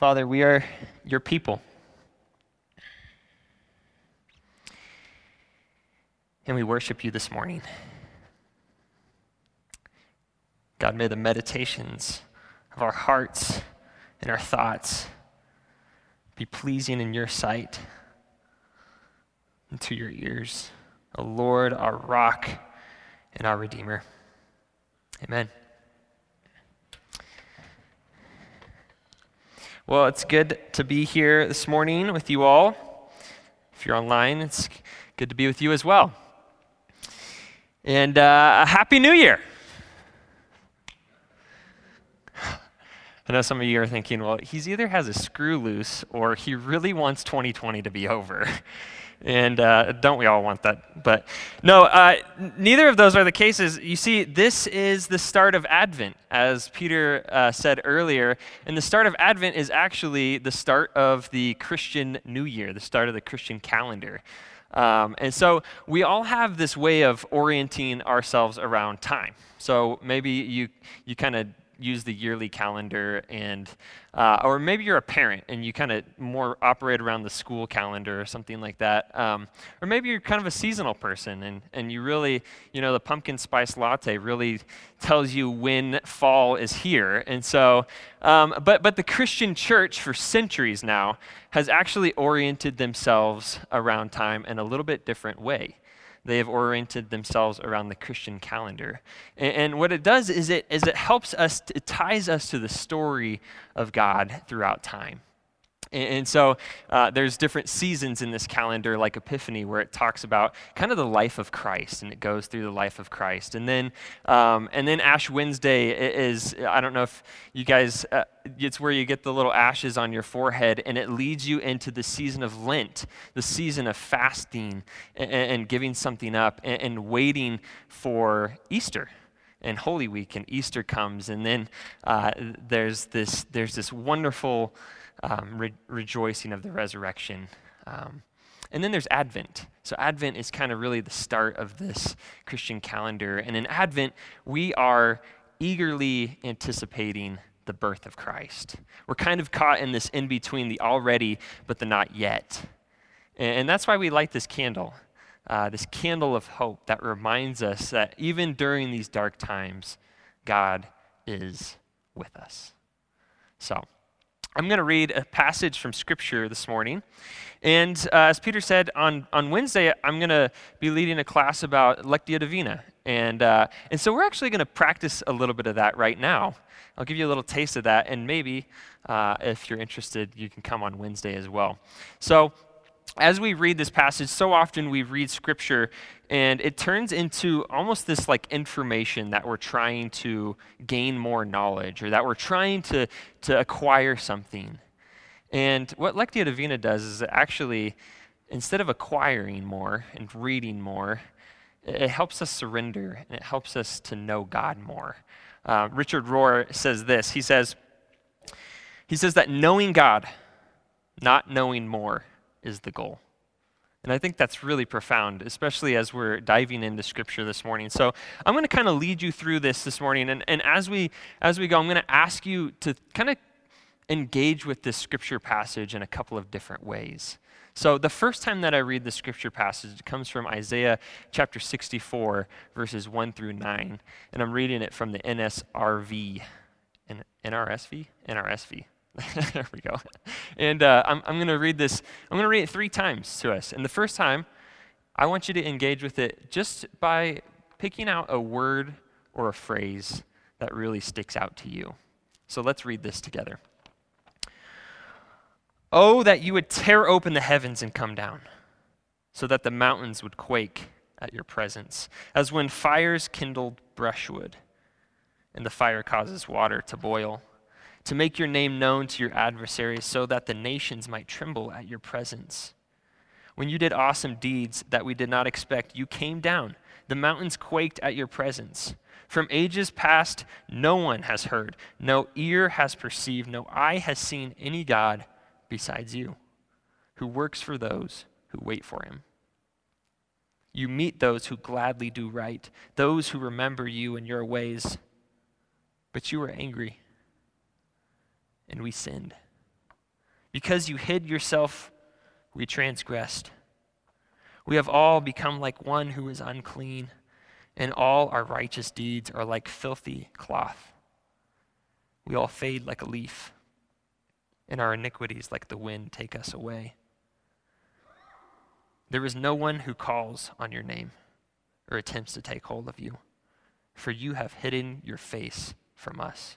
Father, we are your people. And we worship you this morning. God, may the meditations of our hearts and our thoughts be pleasing in your sight and to your ears. O Lord, our rock and our Redeemer. Amen. Well, it's good to be here this morning with you all. If you're online, it's good to be with you as well. And uh, a Happy New Year. I know some of you are thinking, well, he's either has a screw loose or he really wants 2020 to be over. And uh, don't we all want that? But no, uh, neither of those are the cases. You see, this is the start of Advent, as Peter uh, said earlier. And the start of Advent is actually the start of the Christian New Year, the start of the Christian calendar. Um, and so we all have this way of orienting ourselves around time. So maybe you, you kind of use the yearly calendar and uh, or maybe you're a parent and you kind of more operate around the school calendar or something like that um, or maybe you're kind of a seasonal person and, and you really you know the pumpkin spice latte really tells you when fall is here. And so um, but but the christian church for centuries now has actually oriented themselves around time in a little bit different way they have oriented themselves around the Christian calendar. And, and, what it does is it, is it helps us, it ties us to the story of God throughout time. And, so uh, there's different seasons in this calendar, like Epiphany, where it talks about kind of the life of Christ, and it goes through the life of Christ. And then, um, and then Ash Wednesday is, I don't know if you guys, uh, it's where you get the little ashes on your forehead, and it leads you into the season of Lent, the season of fasting and, and giving something up and, and waiting for Easter and Holy Week and Easter comes, and then uh, there's this there's this wonderful um, re- rejoicing of the resurrection. Um, and then there's Advent. So, Advent is kind of really the start of this Christian calendar. And in Advent, we are eagerly anticipating the birth of Christ. We're kind of caught in this in between the already but the not yet. And, and that's why we light this candle, uh, this candle of hope that reminds us that even during these dark times, God is with us. So, I'm going to read a passage from Scripture this morning. And uh, as Peter said, on, on Wednesday, I'm going to be leading a class about Lectio Divina. And, uh, and so we're actually going to practice a little bit of that right now. I'll give you a little taste of that, and maybe uh, if you're interested, you can come on Wednesday as well. So as we read this passage, so often we read scripture and it turns into almost this like information that we're trying to gain more knowledge or that we're trying to, to acquire something. And what Lectio Divina does is actually, instead of acquiring more and reading more, it helps us surrender and it helps us to know God more. Uh, Richard Rohr says this. He says, he says that knowing God, not knowing more, is the goal. And I think that's really profound, especially as we're diving into scripture this morning. So I'm going to kind of lead you through this this morning. And, and as, we, as we go, I'm going to ask you to kind of engage with this scripture passage in a couple of different ways. So the first time that I read the scripture passage it comes from Isaiah chapter 64, verses 1 through 9. And I'm reading it from the NSRV. NRSV? NRSV. there we go. And uh, I'm, I'm going to read this, I'm going to read it three times to us. And the first time, I want you to engage with it just by picking out a word or a phrase that really sticks out to you. So let's read this together. Oh, that you would tear open the heavens and come down, so that the mountains would quake at your presence, as when fires kindled brushwood, and the fire causes water to boil to make your name known to your adversaries so that the nations might tremble at your presence. When you did awesome deeds that we did not expect, you came down. The mountains quaked at your presence. From ages past, no one has heard, no ear has perceived, no eye has seen any God besides you, who works for those who wait for him. You meet those who gladly do right, those who remember you and your ways. But you are angry and we sinned. Because you hid yourself, we transgressed. We have all become like one who is unclean, and all our righteous deeds are like filthy cloth. We all fade like a leaf, and our iniquities, like the wind, take us away. There is no one who calls on your name or attempts to take hold of you, for you have hidden your face from us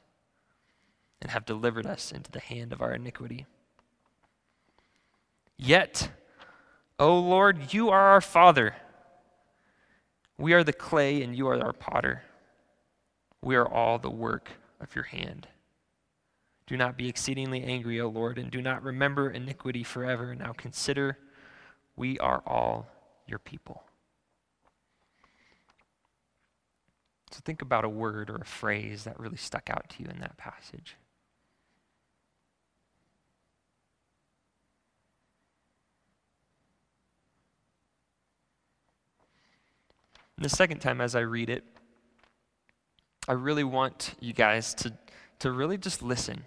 and have delivered us into the hand of our iniquity. Yet, O Lord, you are our Father. We are the clay, and you are our potter. We are all the work of your hand. Do not be exceedingly angry, O Lord, and do not remember iniquity forever. Now consider we are all your people. So think about a word or a phrase that really stuck out to you in that passage. And the second time as I read it, I really want you guys to, to really just listen,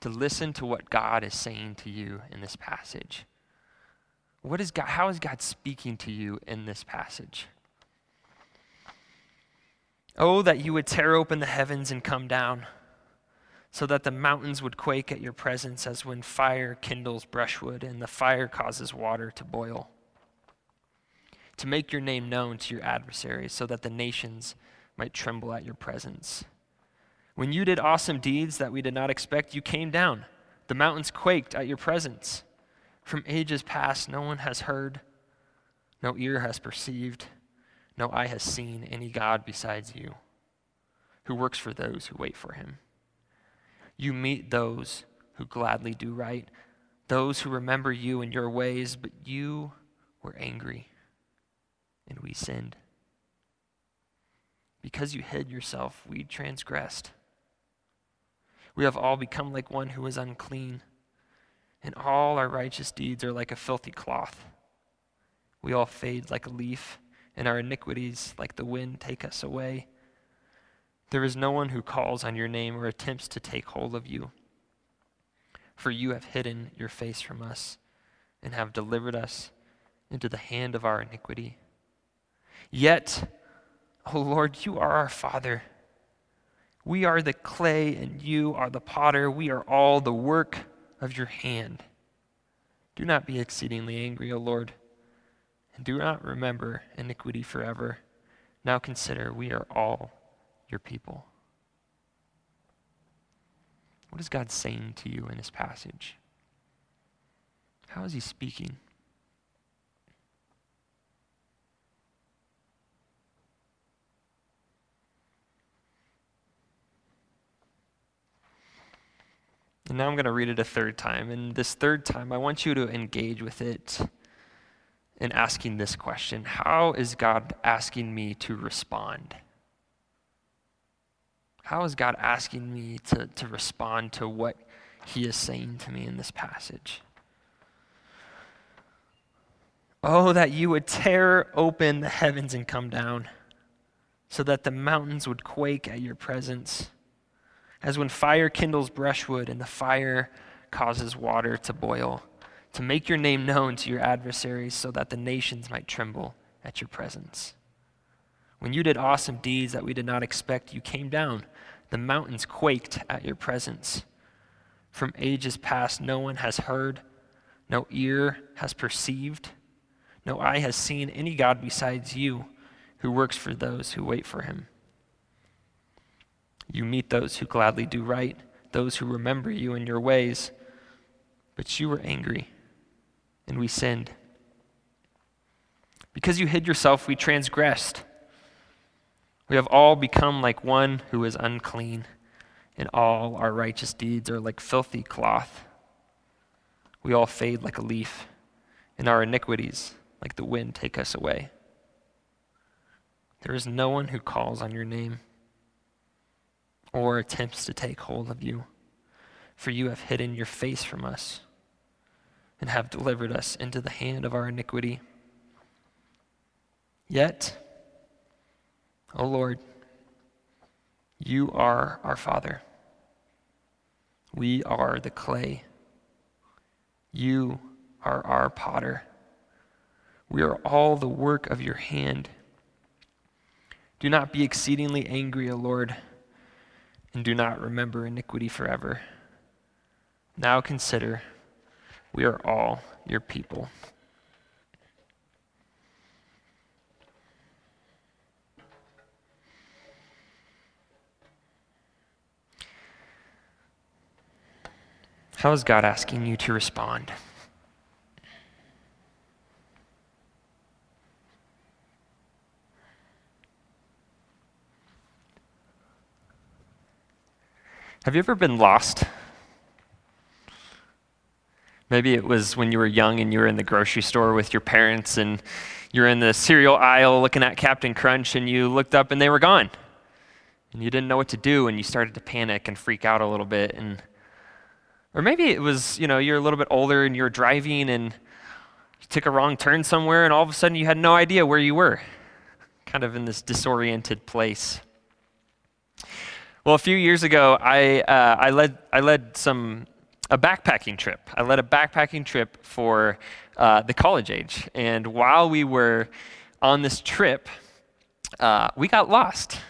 to listen to what God is saying to you in this passage. What is God, how is God speaking to you in this passage? Oh, that you would tear open the heavens and come down, so that the mountains would quake at your presence as when fire kindles brushwood and the fire causes water to boil. To make your name known to your adversaries, so that the nations might tremble at your presence. When you did awesome deeds that we did not expect, you came down. The mountains quaked at your presence. From ages past, no one has heard, no ear has perceived, no eye has seen any God besides you, who works for those who wait for him. You meet those who gladly do right, those who remember you and your ways, but you were angry, and we sinned. Because you hid yourself, we transgressed. We have all become like one who is unclean and all our righteous deeds are like a filthy cloth. We all fade like a leaf, and our iniquities, like the wind, take us away. There is no one who calls on your name or attempts to take hold of you. For you have hidden your face from us and have delivered us into the hand of our iniquity. Yet, O Lord, you are our Father. We are the clay, and you are the potter. We are all the work of your hand. Do not be exceedingly angry, O Lord, and do not remember iniquity forever. Now consider, we are all your people. What is God saying to you in this passage? How is he speaking? Now I'm going to read it a third time. And this third time, I want you to engage with it in asking this question How is God asking me to respond? How is God asking me to, to respond to what He is saying to me in this passage? Oh, that you would tear open the heavens and come down, so that the mountains would quake at your presence as when fire kindles brushwood and the fire causes water to boil, to make your name known to your adversaries so that the nations might tremble at your presence. When you did awesome deeds that we did not expect, you came down. The mountains quaked at your presence. From ages past, no one has heard, no ear has perceived, no eye has seen any God besides you who works for those who wait for him. You meet those who gladly do right, those who remember you in your ways. But you were angry, and we sinned. Because you hid yourself, we transgressed. We have all become like one who is unclean, and all our righteous deeds are like filthy cloth. We all fade like a leaf, and our iniquities, like the wind, take us away. There is no one who calls on your name or attempts to take hold of you. For you have hidden your face from us and have delivered us into the hand of our iniquity. Yet, O Lord, you are our Father. We are the clay, You are our potter. We are all the work of your hand. Do not be exceedingly angry, O Lord, and do not remember iniquity forever. Now consider, we are all your people. How is God asking you to respond? Have you ever been lost? Maybe it was when you were young and you were in the grocery store with your parents and you're in the cereal aisle looking at Captain Crunch and you looked up and they were gone. And you didn't know what to do and you started to panic and freak out a little bit and or maybe it was, you know, you're a little bit older and you're driving and you took a wrong turn somewhere and all of a sudden you had no idea where you were. Kind of in this disoriented place. Well, a few years ago, I, uh, I, led, I led some, a backpacking trip. I led a backpacking trip for uh, the college age. And while we were on this trip, uh, we got lost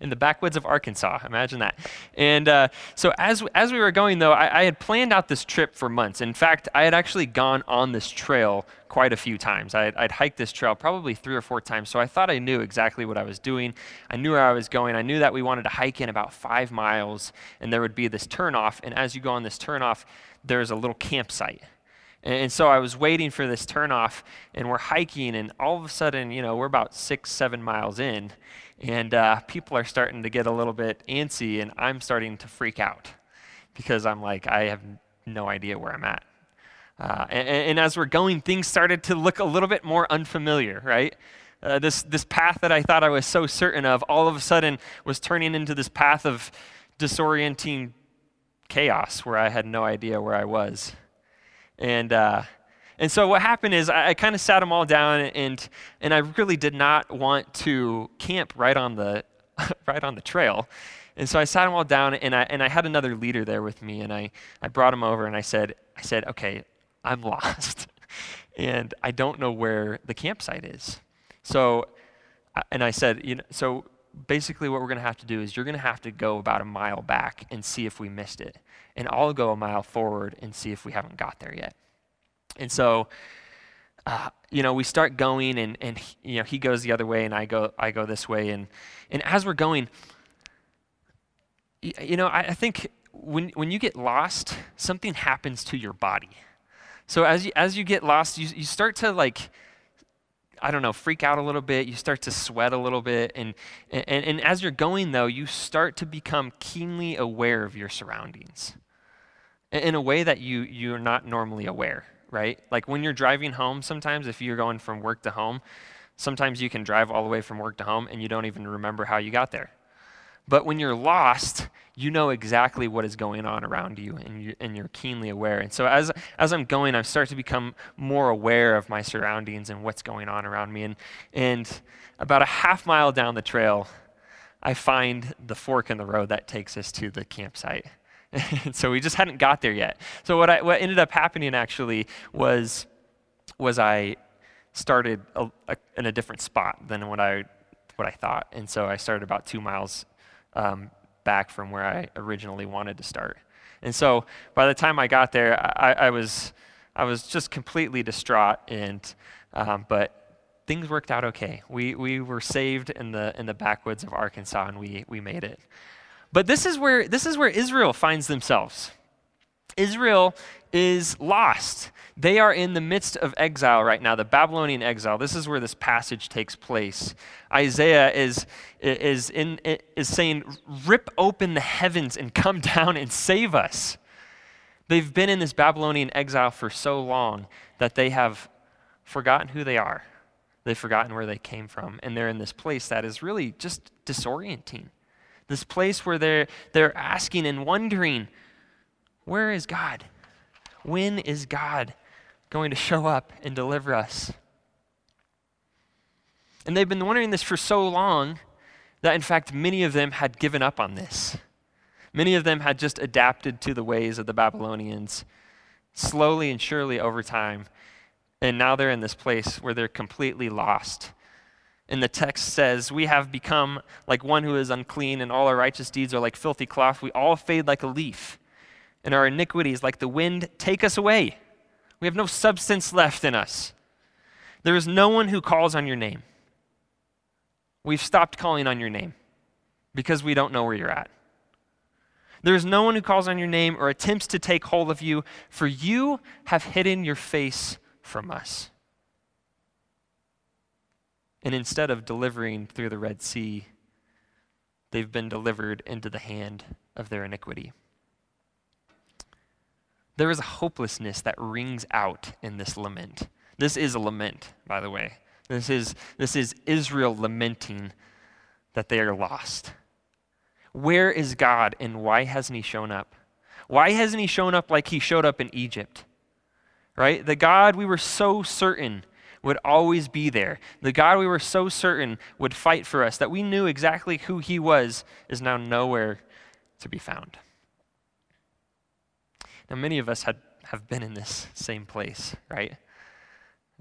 in the backwoods of Arkansas. Imagine that. And uh, so as, as we were going, though, I, I, had planned out this trip for months. In fact, I had actually gone on this trail quite a few times. I, I'd hiked this trail probably three or four times, so I thought I knew exactly what I was doing. I knew where I was going. I knew that we wanted to hike in about five miles, and there would be this turnoff. And as you go on this turnoff, there's a little campsite. And so I was waiting for this turnoff, and we're hiking, and all of a sudden, you know, we're about six, seven miles in, and uh, people are starting to get a little bit antsy, and I'm starting to freak out because I'm like, I have no idea where I'm at. Uh, and, and, as we're going, things started to look a little bit more unfamiliar, right? Uh, this, this path that I thought I was so certain of all of a sudden was turning into this path of disorienting chaos where I had no idea where I was. And, uh, and so what happened is I, I kind of sat them all down, and, and I really did not want to camp right on the, right on the trail. And so I sat them all down, and I, and I had another leader there with me, and I, I brought him over, and I said, I said, okay, I'm lost, and I don't know where the campsite is. So, and I said, you know, so basically what we're going to have to do is you're going to have to go about a mile back and see if we missed it. And I'll go a mile forward and see if we haven't got there yet. And so, uh, you know, we start going, and, and you know, he goes the other way, and I go, I go this way. And, and as we're going, you know, I, I think when, when you get lost, something happens to your body. So as you, as you get lost, you, you start to like, I don't know, freak out a little bit. You start to sweat a little bit. And, and, and as you're going, though, you start to become keenly aware of your surroundings in a way that you, you're not normally aware right? Like when you're driving home, sometimes if you're going from work to home, sometimes you can drive all the way from work to home and you don't even remember how you got there. But when you're lost, you know exactly what is going on around you and, you, and you're keenly aware. And so as, as I'm going, I start to become more aware of my surroundings and what's going on around me. And, and about a half mile down the trail, I find the fork in the road that takes us to the campsite. so we just hadn't got there yet. So what, I, what ended up happening actually was, was I started a, a, in a different spot than what I, what I thought. And so I started about two miles um, back from where I originally wanted to start. And so by the time I got there, I, I was, I was just completely distraught. And, um, but things worked out okay. We, we were saved in the, in the backwoods of Arkansas and we, we made it. But this is where, this is where Israel finds themselves. Israel is lost. They are in the midst of exile right now, the Babylonian exile. This is where this passage takes place. Isaiah is, is, in, is saying, Rip open the heavens and come down and save us. They've been in this Babylonian exile for so long that they have forgotten who they are. They've forgotten where they came from. And they're in this place that is really just disorienting. This place where they're, they're asking and wondering, where is God? When is God going to show up and deliver us? And they've been wondering this for so long that, in fact, many of them had given up on this. Many of them had just adapted to the ways of the Babylonians slowly and surely over time. And now they're in this place where they're completely lost. And the text says, We have become like one who is unclean, and all our righteous deeds are like filthy cloth. We all fade like a leaf, and our iniquities, like the wind, take us away. We have no substance left in us. There is no one who calls on your name. We've stopped calling on your name because we don't know where you're at. There is no one who calls on your name or attempts to take hold of you, for you have hidden your face from us. And instead of delivering through the Red Sea, they've been delivered into the hand of their iniquity. There is a hopelessness that rings out in this lament. This is a lament, by the way. This is, this is Israel lamenting that they are lost. Where is God and why hasn't he shown up? Why hasn't he shown up like he showed up in Egypt? Right? The God we were so certain would always be there. The God we were so certain would fight for us, that we knew exactly who he was, is now nowhere to be found. Now, many of us had, have been in this same place, right?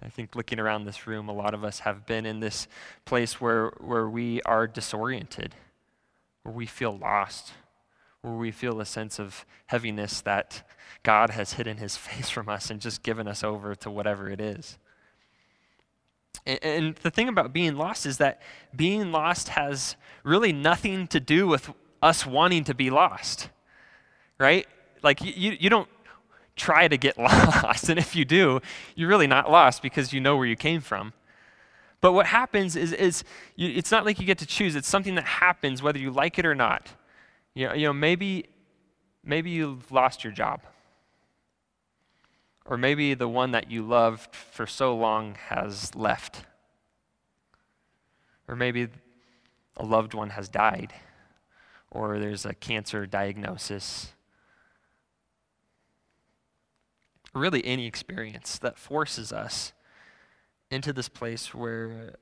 I think looking around this room, a lot of us have been in this place where, where we are disoriented where we feel lost, where we feel a sense of heaviness that God has hidden his face from us and just given us over to whatever it is. And, the thing about being lost is that being lost has really nothing to do with us wanting to be lost, right? Like, you, you don't try to get lost. And if you do, you're really not lost because you know where you came from. But what happens is, is you, it's not like you get to choose. It's something that happens whether you like it or not. You know, you know maybe, maybe you've lost your job. Or maybe the one that you loved for so long has left. Or maybe a loved one has died. Or there's a cancer diagnosis. Really, any experience that forces us into this place where,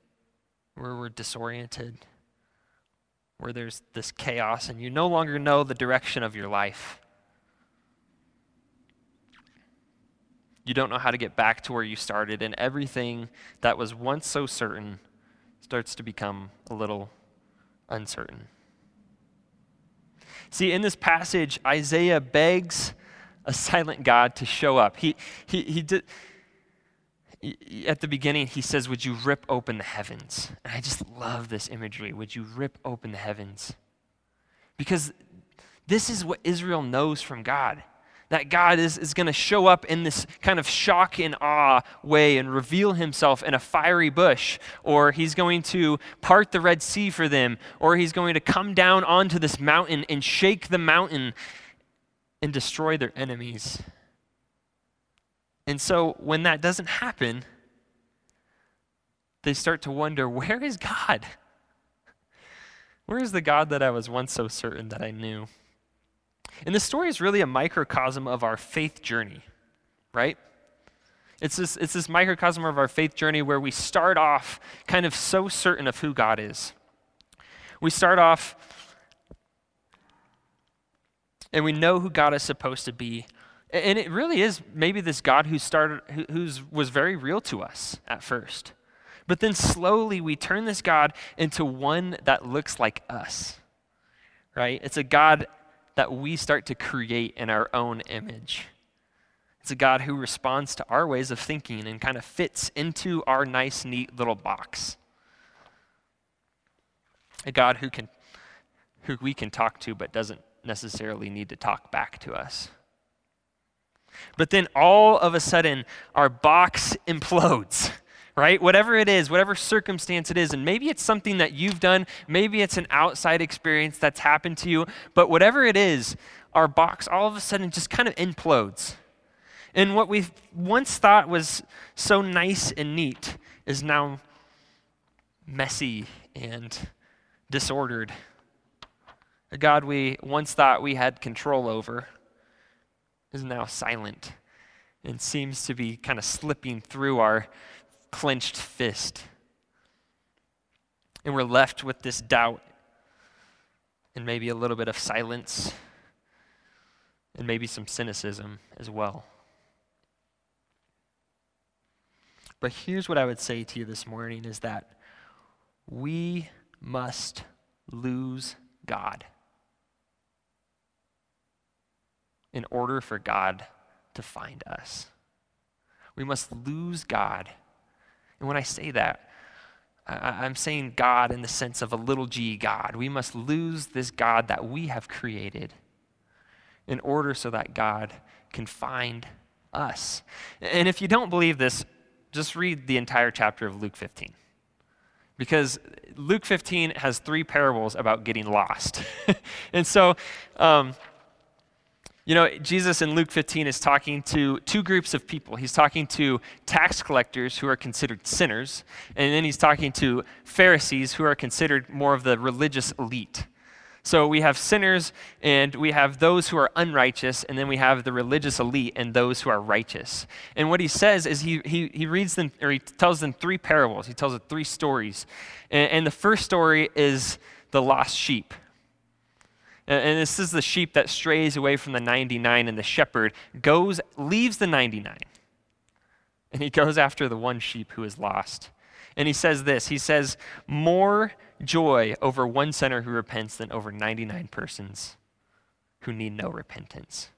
where we're disoriented, where there's this chaos and you no longer know the direction of your life. You don't know how to get back to where you started, and everything that was once so certain starts to become a little uncertain. See, in this passage, Isaiah begs a silent God to show up. He, he, he did at the beginning, he says, Would you rip open the heavens? And I just love this imagery. Would you rip open the heavens? Because this is what Israel knows from God. That God is, is going to show up in this kind of shock and awe way and reveal himself in a fiery bush, or he's going to part the Red Sea for them, or he's going to come down onto this mountain and shake the mountain and destroy their enemies. And so when that doesn't happen, they start to wonder where is God? Where is the God that I was once so certain that I knew? And this story is really a microcosm of our faith journey, right? It's this, it's this microcosm of our faith journey where we start off kind of so certain of who God is. We start off and we know who God is supposed to be, and it really is maybe this God who started, who was very real to us at first. But then slowly we turn this God into one that looks like us, right? It's a God that we start to create in our own image. It's a God who responds to our ways of thinking and kind of fits into our nice, neat little box. A God who can who we can talk to but doesn't necessarily need to talk back to us. But then all of a sudden, our box implodes, right? Whatever it is, whatever circumstance it is, and maybe it's something that you've done, maybe it's an outside experience that's happened to you, but whatever it is, our box all of a sudden just kind of implodes. And what we once thought was so nice and neat is now messy and disordered. A God we once thought we had control over is now silent and seems to be kind of slipping through our clenched fist. And we're left with this doubt and maybe a little bit of silence and maybe some cynicism as well. But here's what I would say to you this morning is that we must lose God in order for God to find us. We must lose God. And when I say that, I, am saying God in the sense of a little g God. We must lose this God that we have created in order so that God can find us. And if you don't believe this, just read the entire chapter of Luke 15. Because Luke 15 has three parables about getting lost. and so, um, you know, Jesus in Luke 15 is talking to two groups of people. He's talking to tax collectors who are considered sinners, and then he's talking to Pharisees who are considered more of the religious elite. So we have sinners and we have those who are unrighteous, and then we have the religious elite and those who are righteous. And what he says is he, he, he reads them, or he tells them three parables. He tells them three stories. And, and the first story is the lost sheep. And this is the sheep that strays away from the 99, and the shepherd goes, leaves the 99, and he goes after the one sheep who is lost. And he says this He says, More joy over one sinner who repents than over 99 persons who need no repentance.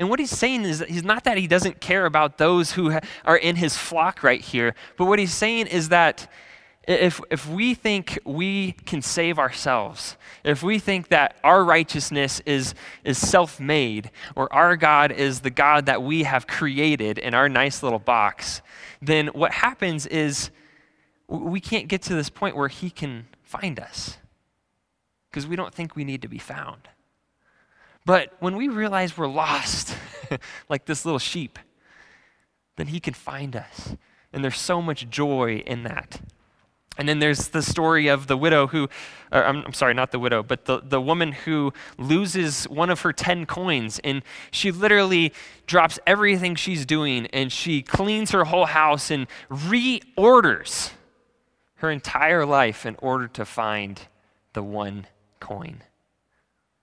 And what he's saying is that he's not that he doesn't care about those who are in his flock right here, but what he's saying is that if, if we think we can save ourselves, if we think that our righteousness is, is self made, or our God is the God that we have created in our nice little box, then what happens is we can't get to this point where He can find us because we don't think we need to be found. But when we realize we're lost, like this little sheep, then He can find us. And there's so much joy in that. And then there's the story of the widow who, I'm, I'm, sorry, not the widow, but the, the woman who loses one of her 10 coins. And she literally drops everything she's doing and she cleans her whole house and reorders her entire life in order to find the one coin.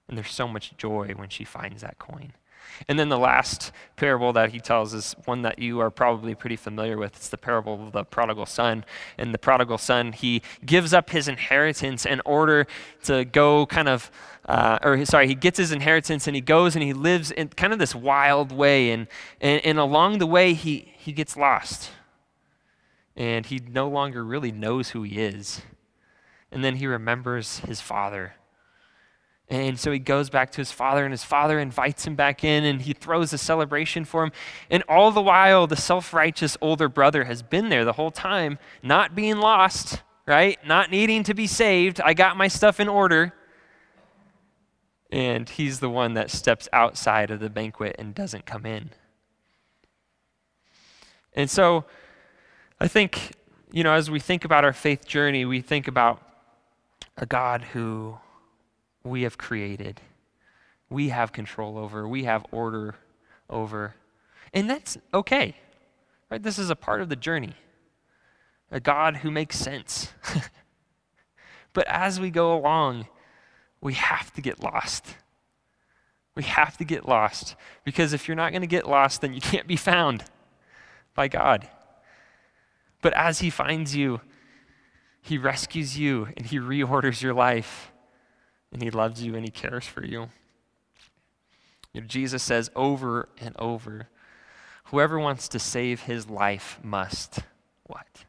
And there's so much joy when she finds that coin. And then the last parable that he tells is one that you are probably pretty familiar with. It's the parable of the prodigal son. And the prodigal son, he gives up his inheritance in order to go kind of, uh, or sorry, he gets his inheritance and he goes and he lives in kind of this wild way. And, and, and along the way, he, he gets lost. And he no longer really knows who he is. And then he remembers his father and so he goes back to his father, and his father invites him back in, and he throws a celebration for him. And all the while, the self righteous older brother has been there the whole time, not being lost, right? Not needing to be saved. I got my stuff in order. And he's the one that steps outside of the banquet and doesn't come in. And so I think, you know, as we think about our faith journey, we think about a God who we have created, we have control over, we have order over. And that's okay. Right? This is a part of the journey. A God who makes sense. but as we go along, we have to get lost. We have to get lost because if you're not going to get lost, then you can't be found by God. But as He finds you, He rescues you and He reorders your life and He loves you and He cares for you. you know, Jesus says over and over whoever wants to save his life must what?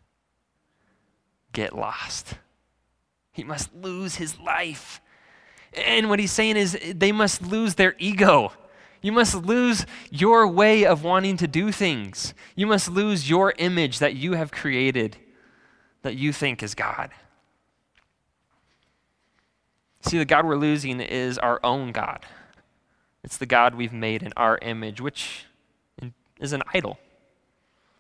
Get lost. He must lose his life. And what he's saying is they must lose their ego. You must lose your way of wanting to do things. You must lose your image that you have created that you think is God. See, the God we're losing is our own God. It's the God we've made in our image, which is an idol,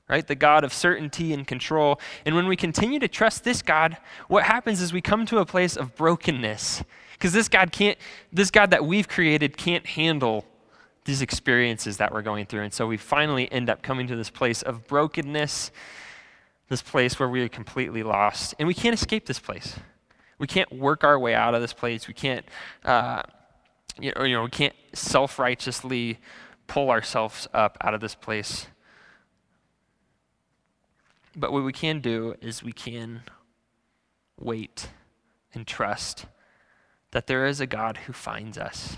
right? The God of certainty and control. And when we continue to trust this God, what happens is we come to a place of brokenness. Because this God can't, this God that we've created can't handle these experiences that we're going through. And so we finally end up coming to this place of brokenness, this place where we are completely lost. And we can't escape this place. We can't work our way out of this place. We can't, uh, you, know, you know, we can't self righteously pull ourselves up out of this place. But what we can do is we can wait and trust that there is a God who finds us.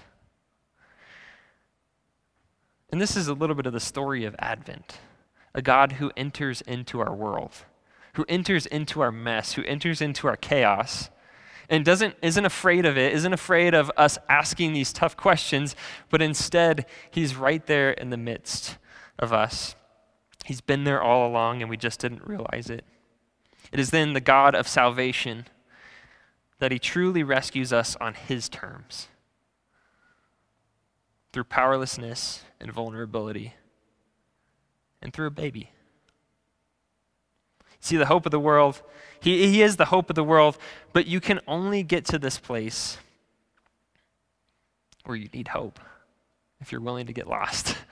And this is a little bit of the story of Advent a God who enters into our world, who enters into our mess, who enters into our chaos, and doesn't, isn't afraid of it, isn't afraid of us asking these tough questions, but instead, he's right there in the midst of us. He's been there all along, and we just didn't realize it. It is then the God of salvation that he truly rescues us on his terms through powerlessness and vulnerability and through a baby. See, the hope of the world, he, he is the hope of the world, but you can only get to this place where you need hope if you're willing to get lost.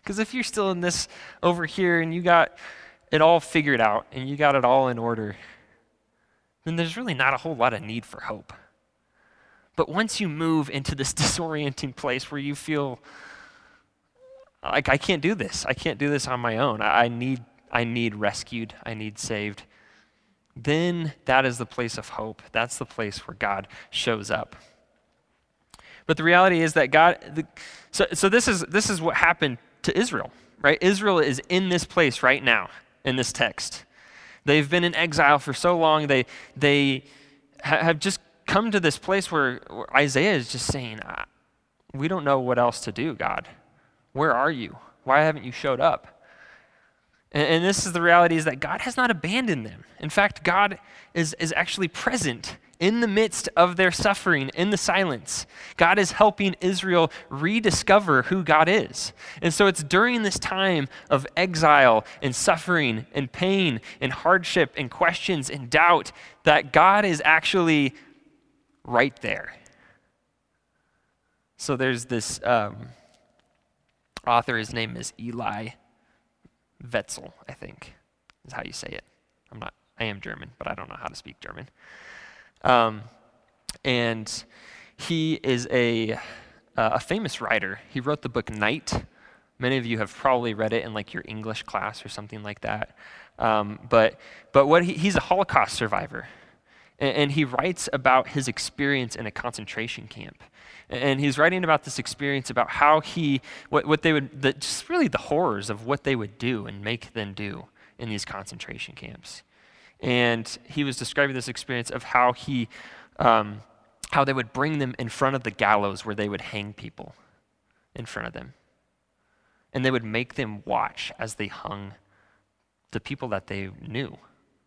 Because if you're still in this over here and you got it all figured out and you got it all in order, then there's really not a whole lot of need for hope. But once you move into this disorienting place where you feel like I can't do this, I can't do this on my own, I, I need, I need rescued, I need saved, then that is the place of hope. That's the place where God shows up. But the reality is that God, the, so, so this, is, this is what happened to Israel, right? Israel is in this place right now in this text. They've been in exile for so long, they, they ha- have just come to this place where, where Isaiah is just saying, ah, We don't know what else to do, God. Where are you? Why haven't you showed up? And, and this is the reality is that God has not abandoned them. In fact, God is, is actually present in the midst of their suffering, in the silence, God is helping Israel rediscover who God is. And so it's during this time of exile and suffering and pain and hardship and questions and doubt that God is actually right there. So there's this um, author, his name is Elie Wiesel, I think, is how you say it. I'm not, I am German, but I don't know how to speak German. Um, and he is a, uh, a famous writer. He wrote the book Night. Many of you have probably read it in like your English class or something like that. Um, but but what he, he's a Holocaust survivor, and, and, he writes about his experience in a concentration camp. And he's writing about this experience about how he, what, what they would, the, just really the horrors of what they would do and make them do in these concentration camps. And he was describing this experience of how he, um, how they would bring them in front of the gallows where they would hang people in front of them. And they would make them watch as they hung the people that they knew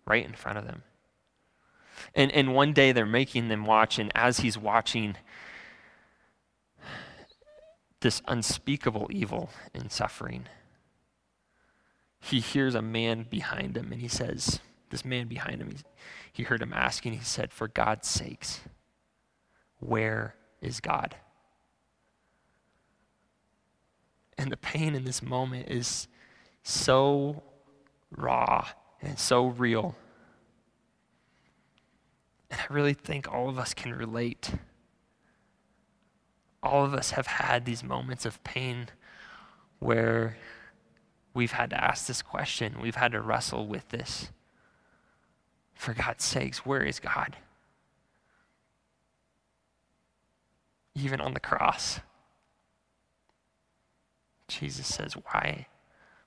right in front of them. And, and one day they're making them watch, and as he's watching this unspeakable evil and suffering, he hears a man behind him and he says, this man behind him, he, he heard him asking, he said, For God's sakes, where is God? And the pain in this moment is so raw and so real. And I really think all of us can relate. All of us have had these moments of pain where we've had to ask this question, we've had to wrestle with this. For God's sakes, where is God? Even on the cross. Jesus says, Why?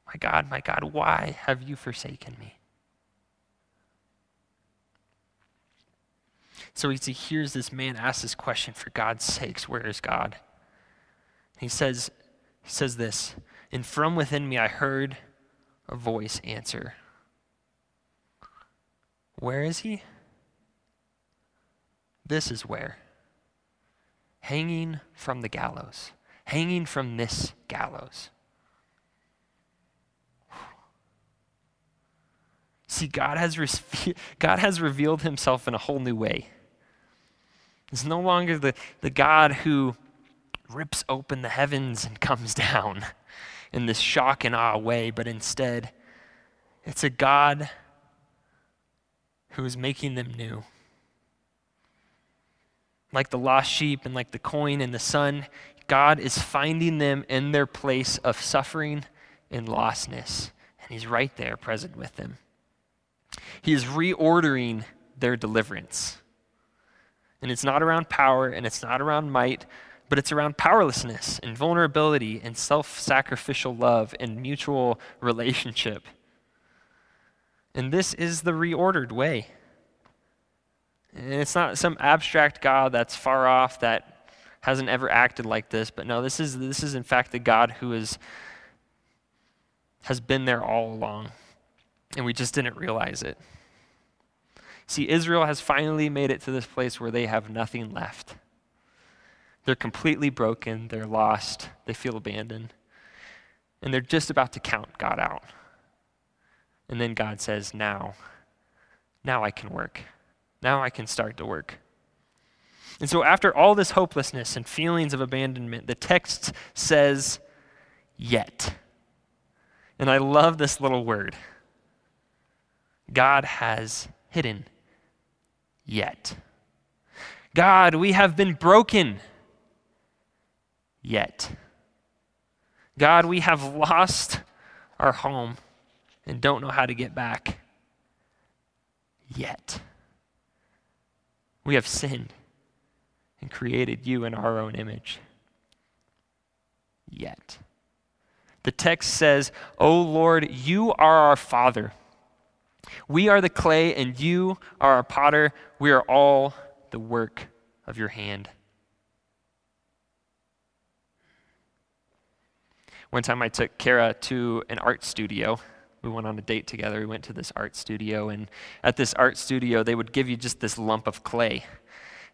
My God, my God, why have you forsaken me? So he hears this man ask this question, for God's sakes, where is God? He says, he says this, and from within me I heard a voice answer, where is he? This is where. Hanging from the gallows. Hanging from this gallows. See, God has, re- God has revealed himself in a whole new way. It's no longer the, the God who rips open the heavens and comes down in this shock and awe way, but instead, it's a God who is making them new. Like the lost sheep and like the coin and the son, God is finding them in their place of suffering and lostness. And He's right there present with them. He is reordering their deliverance. And it's not around power and it's not around might, but it's around powerlessness and vulnerability and self sacrificial love and mutual relationship. And this is the reordered way. And it's not some abstract God that's far off that hasn't ever acted like this, but no, this is, this is in fact the God who is, has been there all along. And we just didn't realize it. See, Israel has finally made it to this place where they have nothing left. They're completely broken, they're lost, they feel abandoned, and they're just about to count God out. And then God says, Now, now I can work. Now I can start to work. And so, after all this hopelessness and feelings of abandonment, the text says, Yet. And I love this little word. God has hidden yet. God, we have been broken yet. God, we have lost our home and don't know how to get back yet. We have sinned and created you in our own image yet. The text says, O Lord, you are our Father. We are the clay, and you are our potter. We are all the work of your hand. One time I took Kara to an art studio. We went on a date together. We went to this art studio, and at this art studio, they would give you just this lump of clay.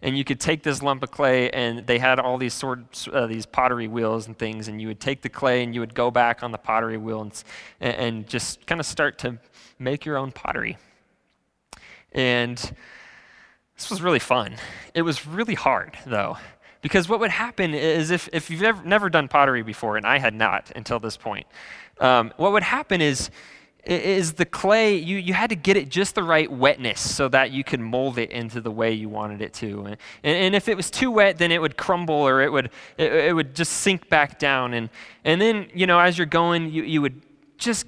And you could take this lump of clay, and they had all these sort uh, these pottery wheels and things, and you would take the clay and you would go back on the pottery wheel and, and just kind of start to make your own pottery. And this was really fun. It was really hard, though, because what would happen is if, if you've ever, never done pottery before, and I had not until this point, um, what would happen is is the clay you, you had to get it just the right wetness so that you could mold it into the way you wanted it to and, and if it was too wet then it would crumble or it would it, it, would just sink back down and and then you know as you're going you, you would just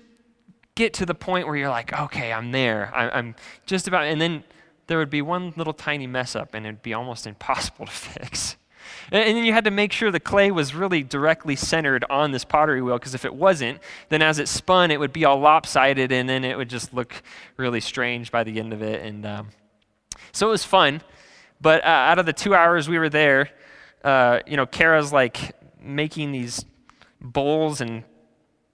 get to the point where you're like, okay, I'm there. I, am just about, and then there would be one little tiny mess up and it'd be almost impossible to fix. And, then you had to make sure the clay was really directly centered on this pottery wheel because if it wasn't, then as it spun, it would be all lopsided and then it would just look really strange by the end of it. And um, so it was fun. But uh, out of the two hours we were there, uh, you know, Kara's like making these bowls and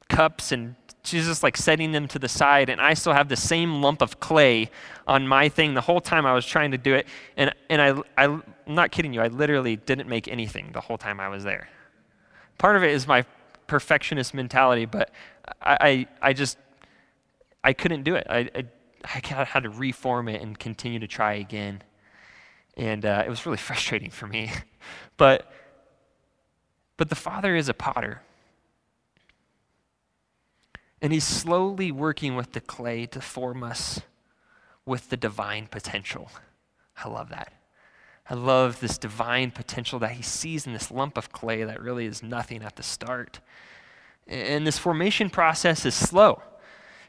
cups and she's just like setting them to the side, and I still have the same lump of clay on my thing the whole time I was trying to do it. And, and I, I, I'm not kidding you, I literally didn't make anything the whole time I was there. Part of it is my perfectionist mentality, but I, I, I just, I couldn't do it. I, I, I had to reform it and continue to try again. And uh, it was really frustrating for me. but, but the Father is a potter. And he's slowly working with the clay to form us with the divine potential. I love that. I love this divine potential that he sees in this lump of clay that really is nothing at the start. And this formation process is slow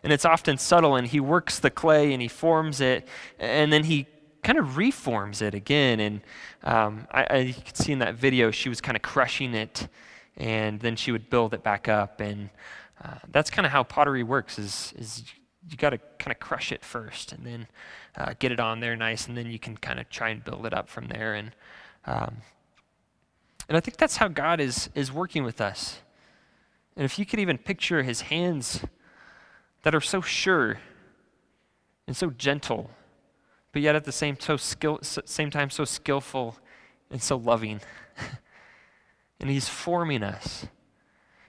and it's often subtle. And he works the clay and he forms it and then he kind of reforms it again. And um, I, I, you can see in that video, she was kind of crushing it and then she would build it back up. And uh, that's kind of how pottery works is, is you got to kind of crush it first and then uh, get it on there nice and then you can kind of try and build it up from there and um, and i think that's how god is is working with us. And if you could even picture his hands that are so sure and so gentle but yet at the same so skill same time so skillful and so loving. And he's forming us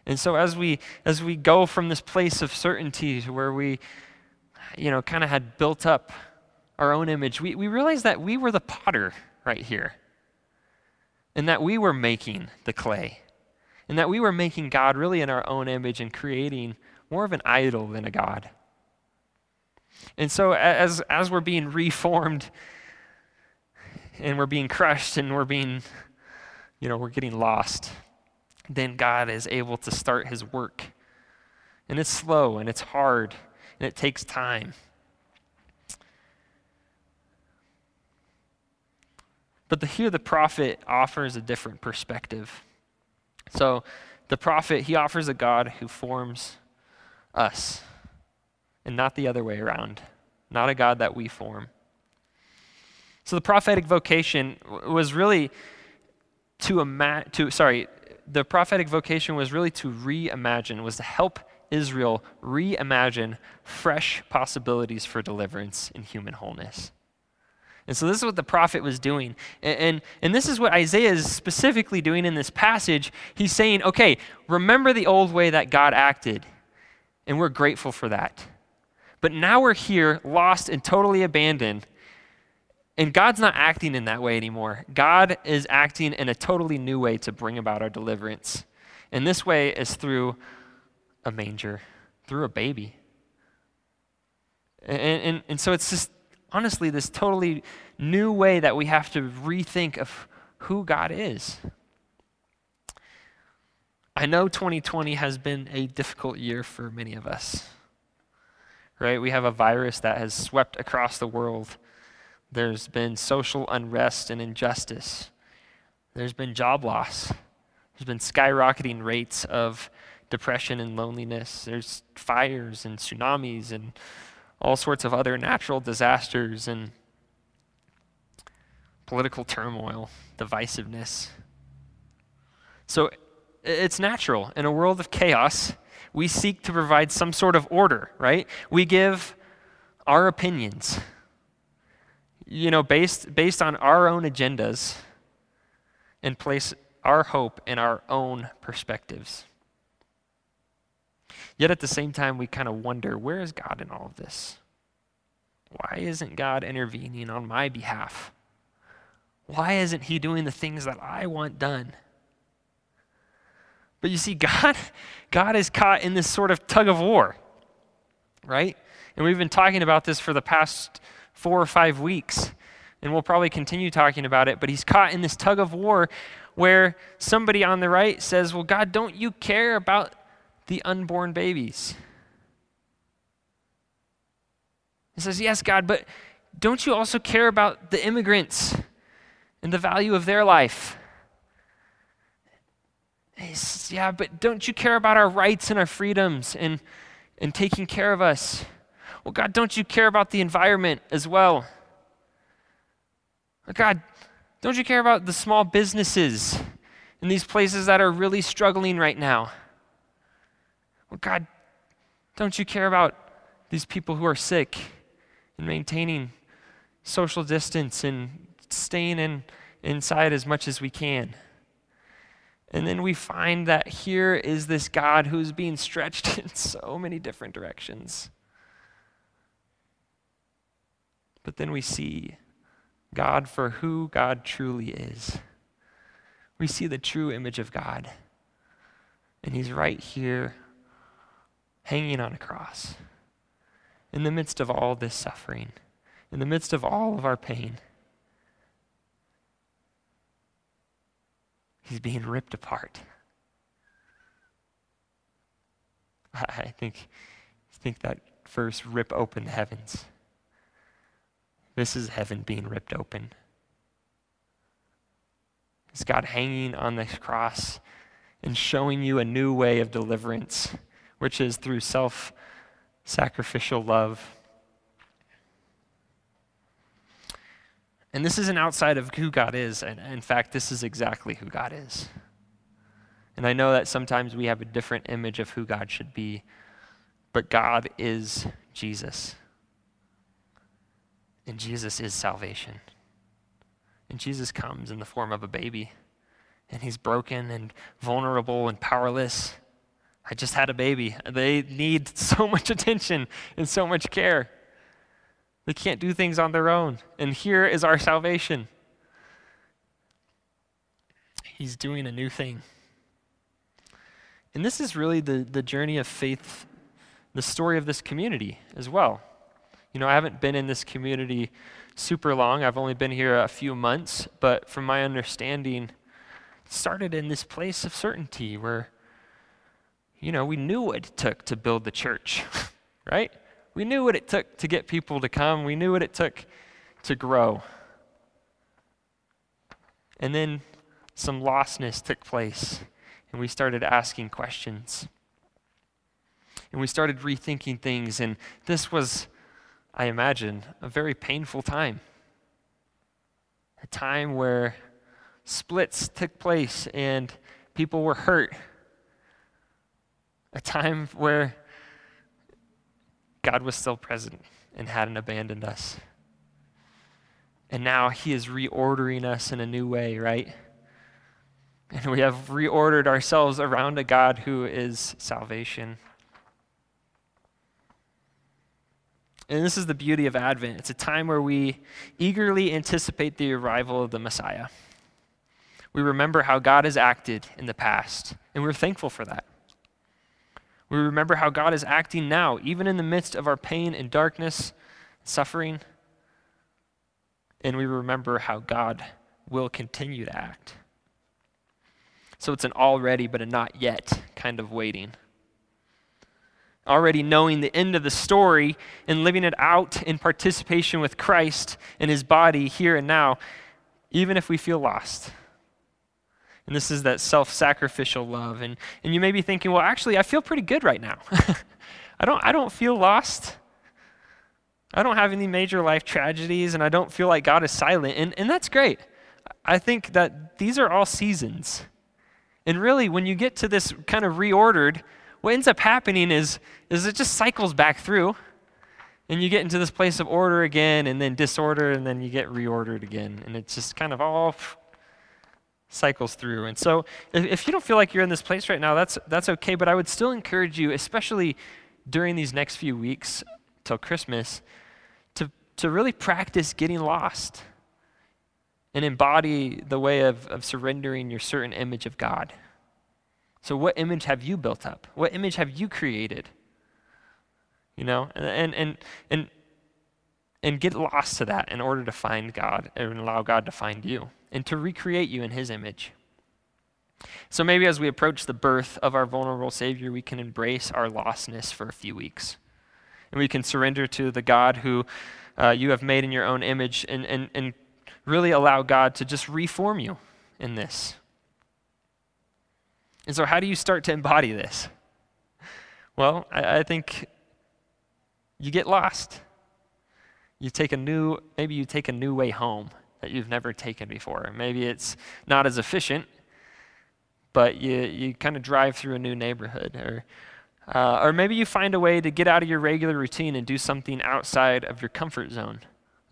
and so as we as we go from this place of certainty to where we, you know, kind of had built up our own image, we, we realized that we were the potter right here. And that we were making the clay. And that we were making God really in our own image and creating more of an idol than a God. And so as as we're being reformed and we're being crushed and we're being, you know, we're getting lost then God is able to start his work. And it's slow and it's hard and it takes time. But the, here the prophet offers a different perspective. So the prophet, he offers a God who forms us and not the other way around, not a God that we form. So the prophetic vocation was really to, ima- to sorry, the prophetic vocation was really to reimagine, was to help Israel reimagine fresh possibilities for deliverance and human wholeness. And so this is what the prophet was doing. And, and, and, this is what Isaiah is specifically doing in this passage. He's saying, okay, remember the old way that God acted, and we're grateful for that. But now we're here, lost and totally abandoned, and God's not acting in that way anymore. God is acting in a totally new way to bring about our deliverance. And this way is through a manger, through a baby. And, and, and so it's just honestly this totally new way that we have to rethink of who God is. I know 2020 has been a difficult year for many of us. Right? We have a virus that has swept across the world there's been social unrest and injustice. There's been job loss. There's been skyrocketing rates of depression and loneliness. There's fires and tsunamis and all sorts of other natural disasters and political turmoil, divisiveness. So it's natural. In a world of chaos, we seek to provide some sort of order, right? We give our opinions you know, based, based on our own agendas and place our hope in our own perspectives. Yet at the same time, we kind of wonder where is God in all of this? Why isn't God intervening on my behalf? Why isn't He doing the things that I want done? But you see, God, God is caught in this sort of tug of war, right? And we've been talking about this for the past four or five weeks. And we'll probably continue talking about it, but he's caught in this tug of war where somebody on the right says, Well, God, don't you care about the unborn babies? He says, Yes, God, but don't you also care about the immigrants and the value of their life? He says, Yeah, but don't you care about our rights and our freedoms and, and taking care of us? Well, God, don't you care about the environment as well? God, don't you care about the small businesses in these places that are really struggling right now? Well, God, don't you care about these people who are sick and maintaining social distance and staying in, inside as much as we can? And then we find that here is this God who's being stretched in so many different directions. But then we see God for who God truly is. We see the true image of God. And He's right here, hanging on a cross, in the midst of all this suffering, in the midst of all of our pain. He's being ripped apart. I think, think that verse, rip open the heavens. This is heaven being ripped open. It's God hanging on the cross and showing you a new way of deliverance, which is through self sacrificial love. And this isn't outside of who God is. And in fact, this is exactly who God is. And I know that sometimes we have a different image of who God should be, but God is Jesus. And Jesus is salvation. And Jesus comes in the form of a baby. And he's broken and vulnerable and powerless. I just had a baby. They need so much attention and so much care. They can't do things on their own. And here is our salvation. He's doing a new thing. And this is really the, the journey of faith, the story of this community as well. You know, I haven't been in this community super long. I've only been here a few months, but from my understanding, it started in this place of certainty where, you know, we knew what it took to build the church, right? We knew what it took to get people to come. We knew what it took to grow. And then some lostness took place, and we started asking questions. And we started rethinking things, and this was, I imagine, a very painful time. A time where splits took place and people were hurt. A time where God was still present and hadn't abandoned us. And now He is reordering us in a new way, right? And we have reordered ourselves around a God who is salvation. And this is the beauty of Advent. It's a time where we eagerly anticipate the arrival of the Messiah. We remember how God has acted in the past, and we're thankful for that. We remember how God is acting now, even in the midst of our pain and darkness, suffering. And we remember how God will continue to act. So it's an already but a not yet kind of waiting. Already knowing the end of the story and living it out in participation with Christ and his body here and now, even if we feel lost. And this is that self sacrificial love. And, and you may be thinking, well, actually, I feel pretty good right now. I, don't, I don't feel lost. I don't have any major life tragedies, and I don't feel like God is silent. And, and that's great. I think that these are all seasons. And really, when you get to this kind of reordered, what ends up happening is, is it just cycles back through. And you get into this place of order again, and then disorder, and then you get reordered again. And it's just kind of all cycles through. And so if, if you don't feel like you're in this place right now, that's, that's okay. But I would still encourage you, especially during these next few weeks till Christmas, to, to really practice getting lost and embody the way of, of surrendering your certain image of God. So, what image have you built up? What image have you created? You know, and, and, and, and get lost to that in order to find God and allow God to find you and to recreate you in his image. So maybe as we approach the birth of our vulnerable Savior, we can embrace our lostness for a few weeks. And we can surrender to the God who uh, you have made in your own image and, and, and really allow God to just reform you in this. And so, how do you start to embody this? Well, I, I think you get lost. You take a new, maybe you take a new way home that you've never taken before. Maybe it's not as efficient, but you, you kind of drive through a new neighborhood. Or, uh, or maybe you find a way to get out of your regular routine and do something outside of your comfort zone,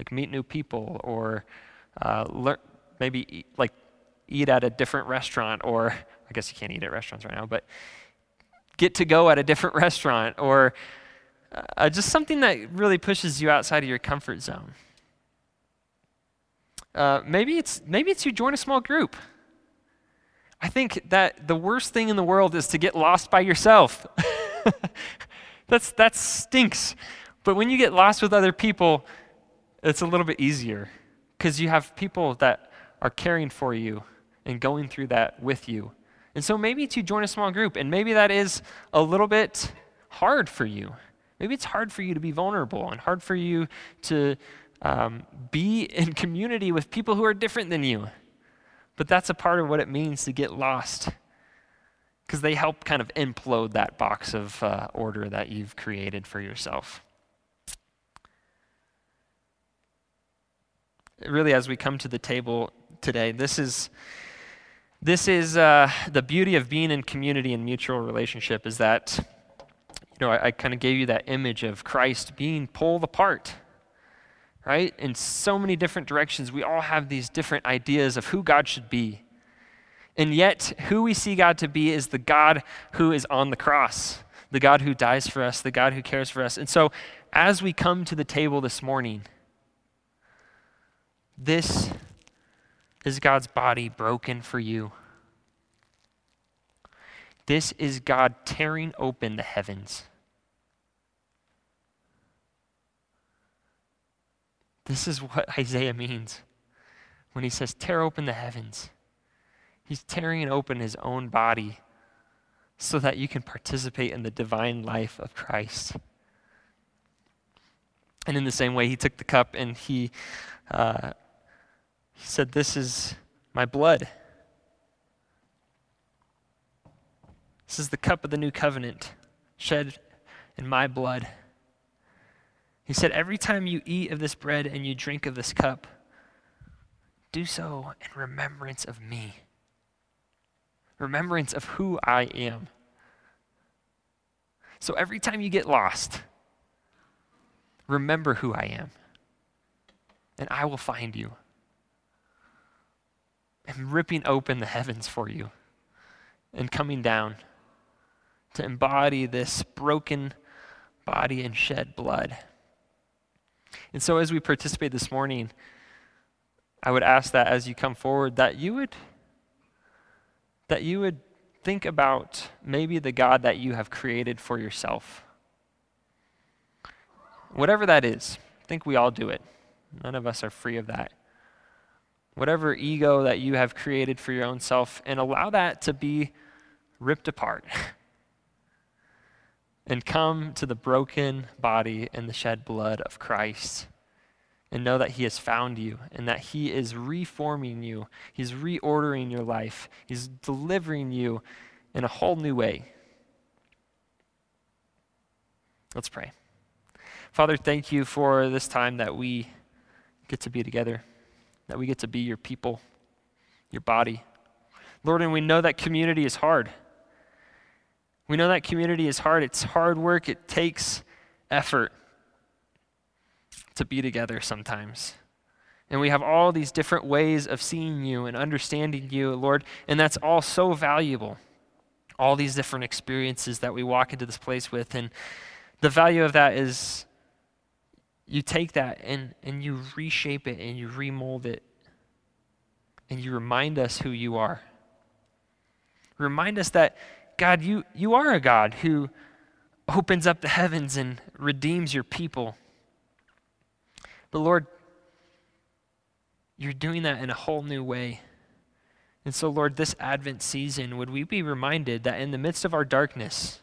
like meet new people or uh, learn, maybe eat, like eat at a different restaurant, or I guess you can't eat at restaurants right now, but get to go at a different restaurant, or uh, just something that really pushes you outside of your comfort zone. Uh, maybe it's maybe it's you join a small group. I think that the worst thing in the world is to get lost by yourself. That's that stinks. But when you get lost with other people, it's a little bit easier because you have people that are caring for you and going through that with you. And so maybe to join a small group, and maybe that is a little bit hard for you. Maybe it's hard for you to be vulnerable and hard for you to um, be in community with people who are different than you. But that's a part of what it means to get lost because they help kind of implode that box of uh, order that you've created for yourself. Really, as we come to the table today, this is. This is uh, the beauty of being in community and mutual relationship is that, you know, I, I kind of gave you that image of Christ being pulled apart right? In so many different directions, we all have these different ideas of who God should be. And yet, who we see God to be is the God who is on the cross, the God who dies for us, the God who cares for us. And so, as we come to the table this morning, this is God's body broken for you. This is God tearing open the heavens This is what Isaiah means when he says, tear open the heavens. He's tearing open his own body so that you can participate in the divine life of Christ. And in the same way, he took the cup and he, uh, he said, This is my blood. This is the cup of the new covenant, shed in my blood. He said, Every time you eat of this bread and you drink of this cup, do so in remembrance of me, remembrance of who I am. So every time you get lost, remember who I am, and I will find you. I'm ripping open the heavens for you and coming down to embody this broken body and shed blood. And so, as we participate this morning, I would ask that as you come forward, that you would that you would think about maybe the God that you have created for yourself. Whatever that is, I think we all do it. None of us are free of that. Whatever ego that you have created for your own self, and allow that to be ripped apart. and come to the broken body and the shed blood of Christ and know that He has found you and that He is reforming you. He's reordering your life. He's delivering you in a whole new way. Let's pray. Father, thank you for this time that we get to be together, that we get to be your people, your body. Lord, and we know that community is hard. We know that community is hard. It's hard work, it takes effort to be together sometimes. And we have all these different ways of seeing you and understanding you, Lord, and that's all so valuable. All these different experiences that we walk into this place with. And the value of that is you take that and, and you reshape it and you remold it and you remind us who you are. Remind us that God, you, you are a God who opens up the heavens and redeems your people. But Lord, you're doing that in a whole new way. And so, Lord, this Advent season, would we be reminded that in the midst of our darkness,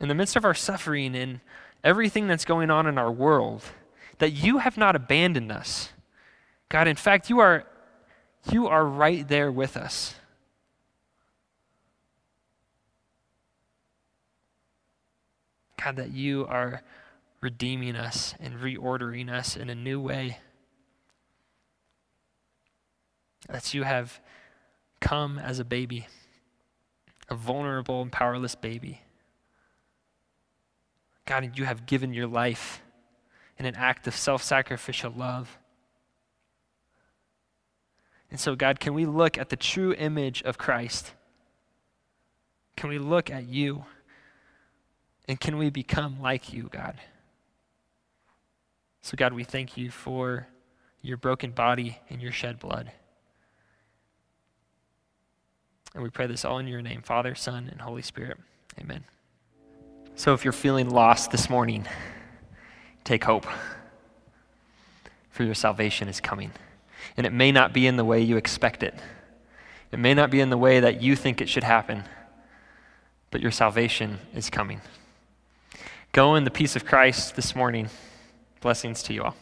in the midst of our suffering and everything that's going on in our world, that you have not abandoned us. God, in fact, you are, you are right there with us. God, that you are redeeming us and reordering us in a new way. That you have come as a baby, a vulnerable and powerless baby. God, you have given your life in an act of self sacrificial love. And so, God, can we look at the true image of Christ? Can we look at you? And can we become like you, God? So, God, we thank you for your broken body and your shed blood. And we pray this all in your name, Father, Son, and Holy Spirit. Amen. So, if you're feeling lost this morning, take hope, for your salvation is coming. And it may not be in the way you expect it, it may not be in the way that you think it should happen, but your salvation is coming. Go in the peace of Christ this morning. Blessings to you all.